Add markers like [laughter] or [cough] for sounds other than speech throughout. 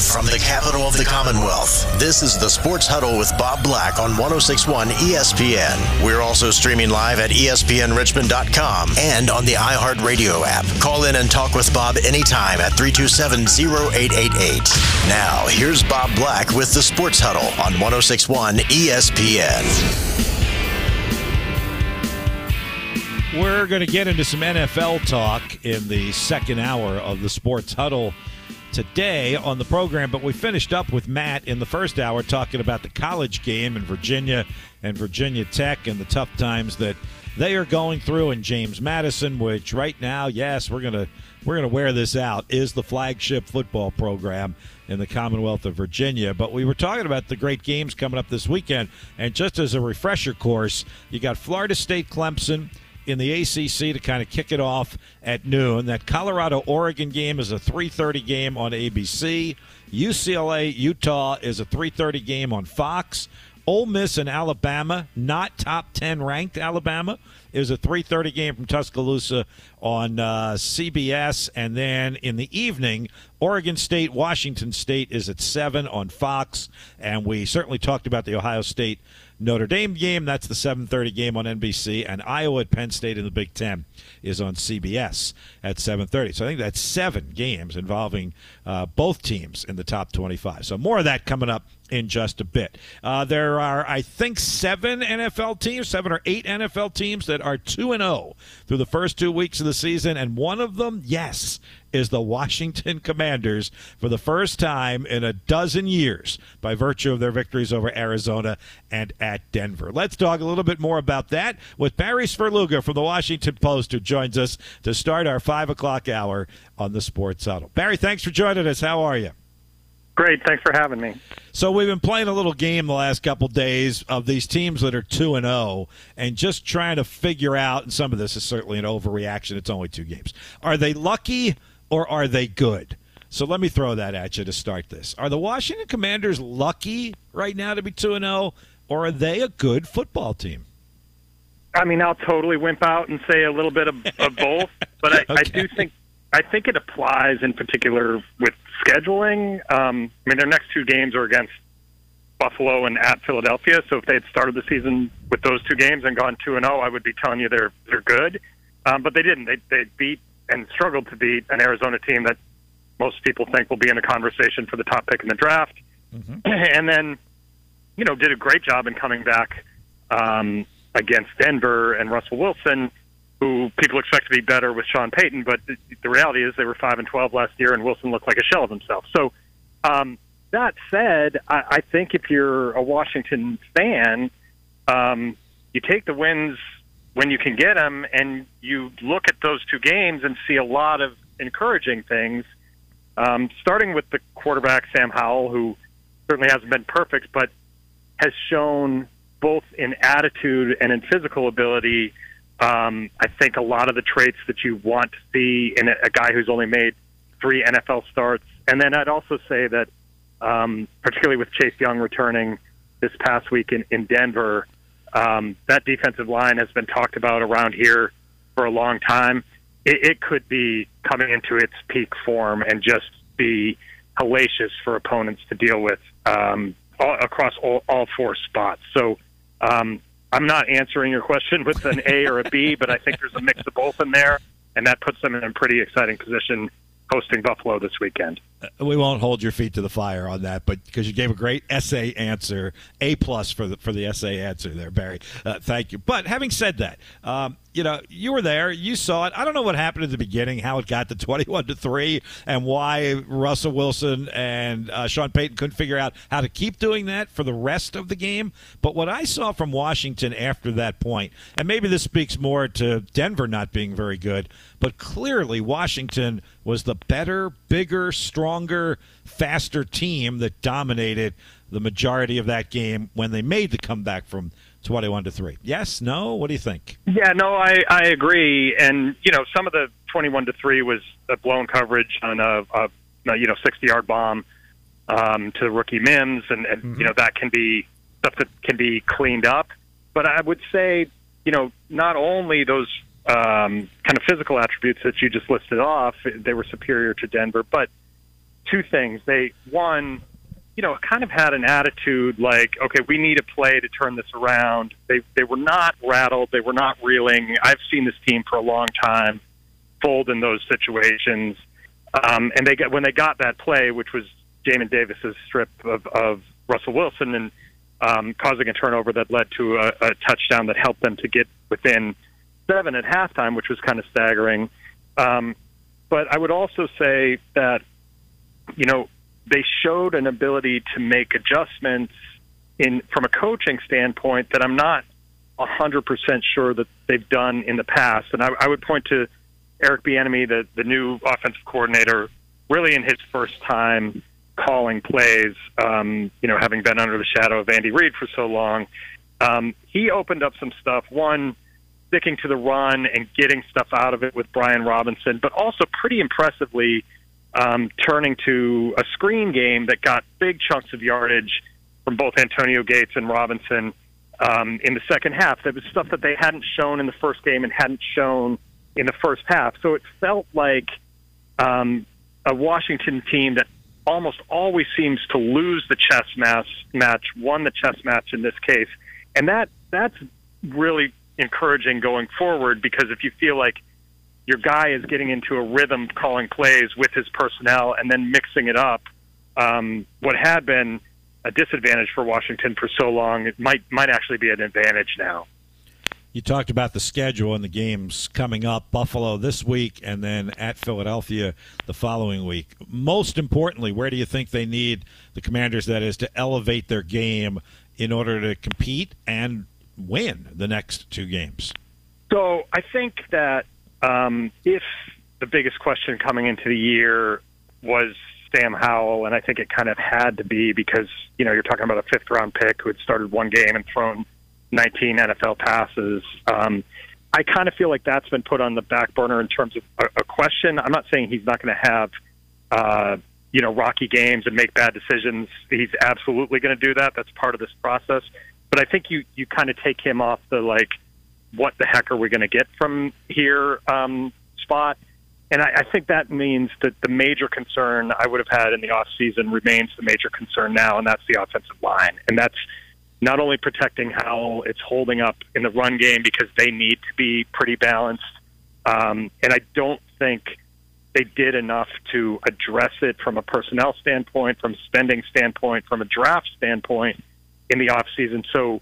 Live from the capital of the Commonwealth, this is the Sports Huddle with Bob Black on 1061 ESPN. We're also streaming live at ESPNRichmond.com and on the iHeartRadio app. Call in and talk with Bob anytime at 327 0888. Now, here's Bob Black with the Sports Huddle on 1061 ESPN. We're going to get into some NFL talk in the second hour of the Sports Huddle today on the program, but we finished up with Matt in the first hour talking about the college game in Virginia and Virginia Tech and the tough times that they are going through in James Madison, which right now, yes, we're to we're to wear this out is the flagship football program in the Commonwealth of Virginia. But we were talking about the great games coming up this weekend, and just as a refresher course, you got Florida State Clemson in the ACC to kind of kick it off at noon. That Colorado Oregon game is a 3:30 game on ABC. UCLA Utah is a 3:30 game on Fox. Ole Miss and Alabama, not top 10 ranked Alabama, is a 3:30 game from Tuscaloosa on uh, CBS, and then in the evening, Oregon State Washington State is at seven on Fox, and we certainly talked about the Ohio State Notre Dame game. That's the 7:30 game on NBC, and Iowa at Penn State in the Big Ten is on CBS at 7:30. So I think that's seven games involving uh, both teams in the top 25. So more of that coming up in just a bit. Uh, there are, I think, seven NFL teams, seven or eight NFL teams that are two and zero oh through the first two weeks of the season, and one of them, yes, is the Washington [laughs] Commanders for the first time in a dozen years by virtue of their victories over Arizona and at Denver. Let's talk a little bit more about that with Barry Svrluga from the Washington Post, who joins us to start our 5 o'clock hour on the Sports Huddle. Barry, thanks for joining us. How are you? Great, thanks for having me. So we've been playing a little game the last couple of days of these teams that are two and zero, oh and just trying to figure out. And some of this is certainly an overreaction. It's only two games. Are they lucky or are they good? So let me throw that at you to start this. Are the Washington Commanders lucky right now to be 2 and 0, or are they a good football team? I mean, I'll totally wimp out and say a little bit of, of both, but I, [laughs] okay. I do think I think it applies in particular with scheduling. Um, I mean, their next two games are against Buffalo and at Philadelphia. So if they had started the season with those two games and gone two and zero, oh, I would be telling you they're they're good. Um, but they didn't. They they beat and struggled to beat an Arizona team that most people think will be in a conversation for the top pick in the draft. Mm-hmm. [clears throat] And then, you know, did a great job in coming back um, against Denver and Russell Wilson, who people expect to be better with Sean Payton. But the, reality is they were five and twelve last year, and Wilson looked like a shell of himself. So. Um, that said, I, I think if you're a Washington fan, um, you take the wins when you can get them, and you look at those two games and see a lot of encouraging things. Um, starting with the quarterback Sam Howell, who certainly hasn't been perfect, but has shown both in attitude and in physical ability. Um, I think a lot of the traits that you want to see in a, a guy who's only made three NFL starts. And then I'd also say that, um, particularly with Chase Young returning this past week in, in Denver, um, that defensive line has been talked about around here for a long time. It, it could be coming into its peak form and just be hellacious for opponents to deal with um, all, across all, all four spots. So um, I'm not answering your question with an A or a B, but I think there's a mix of both in there, and that puts them in a pretty exciting position hosting Buffalo this weekend. Uh, we won't hold your feet to the fire on that, but because you gave a great essay answer, A plus for the for the essay answer there, Barry. Uh, thank you. But having said that, um, you know, you were there, you saw it. I don't know what happened at the beginning, how it got to 21 to 3, and why Russell Wilson and uh, Sean Payton couldn't figure out how to keep doing that for the rest of the game. But what I saw from Washington after that point, and maybe this speaks more to Denver not being very good, but clearly Washington was the better, bigger, stronger, faster team that dominated the majority of that game when they made the comeback from 21 to 3. Yes, no, what do you think? Yeah, no, I I agree and you know, some of the 21 to 3 was a blown coverage on a, a you know, 60-yard bomb um, to rookie Mims and, and mm-hmm. you know, that can be stuff that can be cleaned up. But I would say, you know, not only those um, kind of physical attributes that you just listed off, they were superior to Denver, but two things. They one, you know, kind of had an attitude like, okay, we need a play to turn this around. They they were not rattled. They were not reeling. I've seen this team for a long time fold in those situations. Um, and they get when they got that play, which was Jamin Davis's strip of, of Russell Wilson and um, causing a turnover that led to a, a touchdown that helped them to get within seven at halftime, which was kind of staggering. Um, but I would also say that you know they showed an ability to make adjustments in from a coaching standpoint that I'm not a hundred percent sure that they've done in the past. And I, I would point to Eric Bieniemy, the the new offensive coordinator, really in his first time calling plays. Um, you know, having been under the shadow of Andy Reid for so long, um, he opened up some stuff. One, sticking to the run and getting stuff out of it with Brian Robinson, but also pretty impressively um, turning to a screen game that got big chunks of yardage from both Antonio Gates and Robinson um, in the second half. That was stuff that they hadn't shown in the first game and hadn't shown in the first half. So it felt like um, a Washington team that almost always seems to lose the chess match, match, won the chess match in this case, and that that's really encouraging going forward because if you feel like your guy is getting into a rhythm calling plays with his personnel and then mixing it up, um, what had been a disadvantage for Washington for so long, it might might actually be an advantage now. You talked about the schedule and the games coming up Buffalo this week and then at Philadelphia the following week. Most importantly, where do you think they need the commanders, that is, to elevate their game in order to compete and win the next two games? So I think that um, if the biggest question coming into the year was Sam Howell, and I think it kind of had to be because, you know, you're talking about a fifth round pick who had started one game and thrown – 19 NFL passes. Um, I kind of feel like that's been put on the back burner in terms of a, a question. I'm not saying he's not going to have, uh, you know, rocky games and make bad decisions. He's absolutely going to do that. That's part of this process. But I think you you kind of take him off the like, what the heck are we going to get from here um, spot. And I, I think that means that the major concern I would have had in the off season remains the major concern now, and that's the offensive line. And that's not only protecting how it's holding up in the run game because they need to be pretty balanced. Um, and I don't think they did enough to address it from a personnel standpoint, from spending standpoint, from a draft standpoint in the offseason. So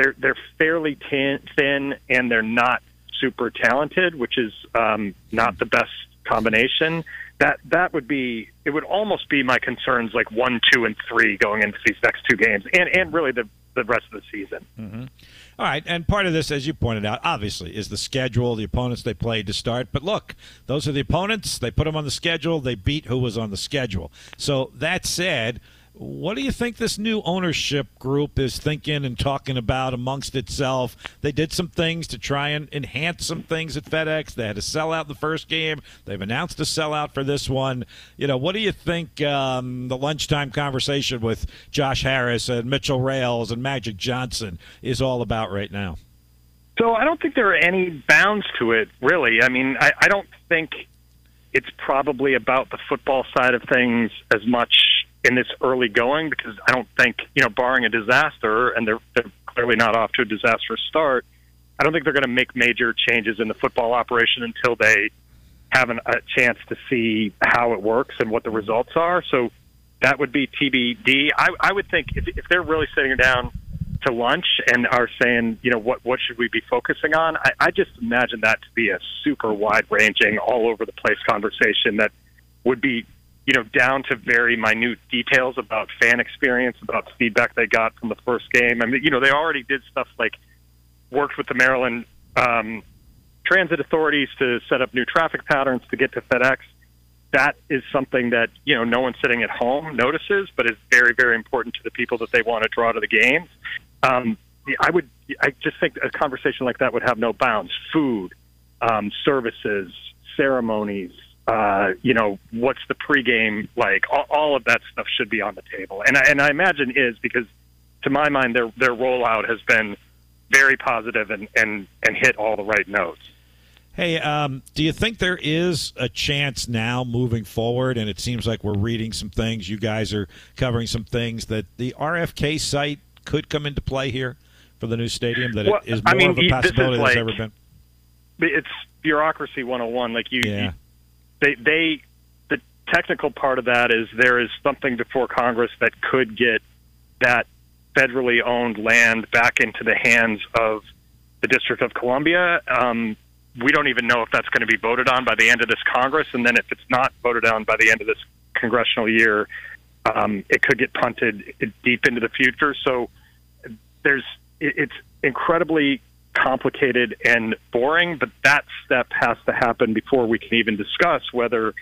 they're they're fairly thin and they're not super talented, which is um, not the best combination. That that would be it would almost be my concerns like one, two, and three going into these next two games, and and really the the rest of the season. Mm-hmm. All right, and part of this, as you pointed out, obviously is the schedule, the opponents they played to start. But look, those are the opponents. They put them on the schedule. They beat who was on the schedule. So that said what do you think this new ownership group is thinking and talking about amongst itself? They did some things to try and enhance some things at FedEx. They had a sellout in the first game. They've announced a sellout for this one. You know, what do you think um, the lunchtime conversation with Josh Harris and Mitchell Rales and Magic Johnson is all about right now? So I don't think there are any bounds to it, really. I mean, I, I don't think it's probably about the football side of things as much in this early going because I don't think, you know, barring a disaster, and they're, they're clearly not off to a disastrous start, I don't think they're going to make major changes in the football operation until they have an, a chance to see how it works and what the results are. So that would be TBD. I, I would think if, if they're really sitting down to lunch and are saying, you know, what what should we be focusing on? I, I just imagine that to be a super wide ranging, all over the place conversation that would be you know, down to very minute details about fan experience, about feedback they got from the first game. I mean, you know, they already did stuff like worked with the Maryland um, transit authorities to set up new traffic patterns to get to FedEx. That is something that you know no one sitting at home notices, but is very, very important to the people that they want to draw to the games. Um, I would, I just think a conversation like that would have no bounds. Food, um, services, ceremonies, uh, you know, what's the pregame like? All, all of that stuff should be on the table, and I, and I imagine is because, to my mind, their their rollout has been very positive and and and hit all the right notes. Hey, um, do you think there is a chance now moving forward? And it seems like we're reading some things. You guys are covering some things that the RFK site could come into play here for the new stadium. That well, it is more I mean, of a possibility than like, ever been. It's bureaucracy 101. Like you, yeah. you they they the technical part of that is there is something before Congress that could get that federally owned land back into the hands of the District of Columbia. Um, we don't even know if that's going to be voted on by the end of this Congress, and then if it's not voted on by the end of this congressional year, um, it could get punted deep into the future. So there's it's incredibly complicated and boring, but that step has to happen before we can even discuss whether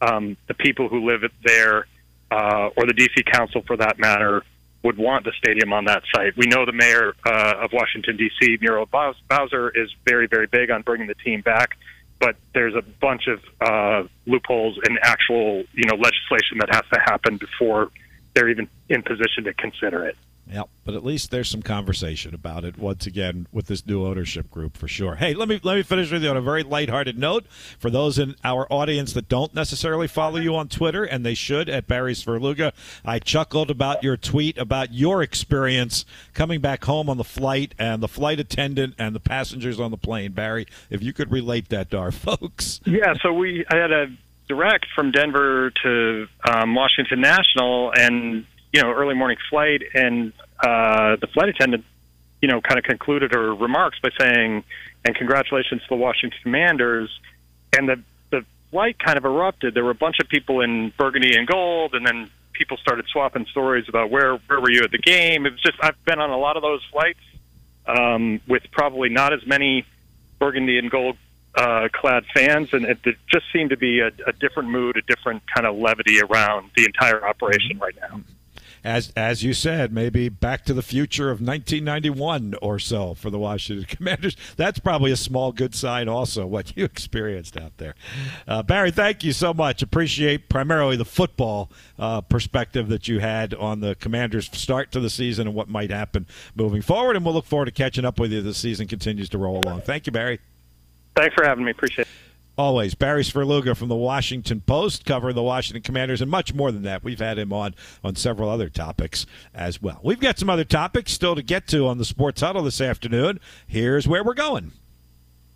um, the people who live there uh, or the DC Council, for that matter, would want the stadium on that site. We know the mayor uh, of Washington D.C., Muriel Bowser, is very, very big on bringing the team back. But there's a bunch of uh, loopholes in actual, you know, legislation that has to happen before they're even in position to consider it. Yep, but at least there's some conversation about it once again with this new ownership group for sure. Hey, let me let me finish with you on a very lighthearted note. For those in our audience that don't necessarily follow you on Twitter, and they should at Barry Svrluga, I chuckled about your tweet about your experience coming back home on the flight and the flight attendant and the passengers on the plane. Barry, if you could relate that to our [laughs] folks. Yeah, so we I had a direct from Denver to um, Washington National and you know, early morning flight, and uh, the flight attendant, you know, kind of concluded her remarks by saying, "And congratulations to the Washington Commanders." And the the flight kind of erupted. There were a bunch of people in burgundy and gold, and then people started swapping stories about where where were you at the game. It was just I've been on a lot of those flights um, with probably not as many burgundy and gold uh, clad fans, and it, it just seemed to be a, a different mood, a different kind of levity around the entire operation right now as as you said, maybe Back to the Future of 1991 or so for the Washington [laughs] Commanders. That's probably a small good sign, also what you [laughs] experienced out there. Uh, Barry, thank you so much. Appreciate primarily the football uh, perspective that you had on the Commanders' start to the season and what might happen moving forward. And we'll look forward to catching up with you as the season continues to roll along. Thank you, Barry. Thanks for having me. Appreciate it. Always. Barry Svrluga from the Washington Post, covering the Washington Commanders, and much more than that. We've had him on on several other topics as well. We've got some other topics still to get to on the Sports Huddle this afternoon. Here's where we're going.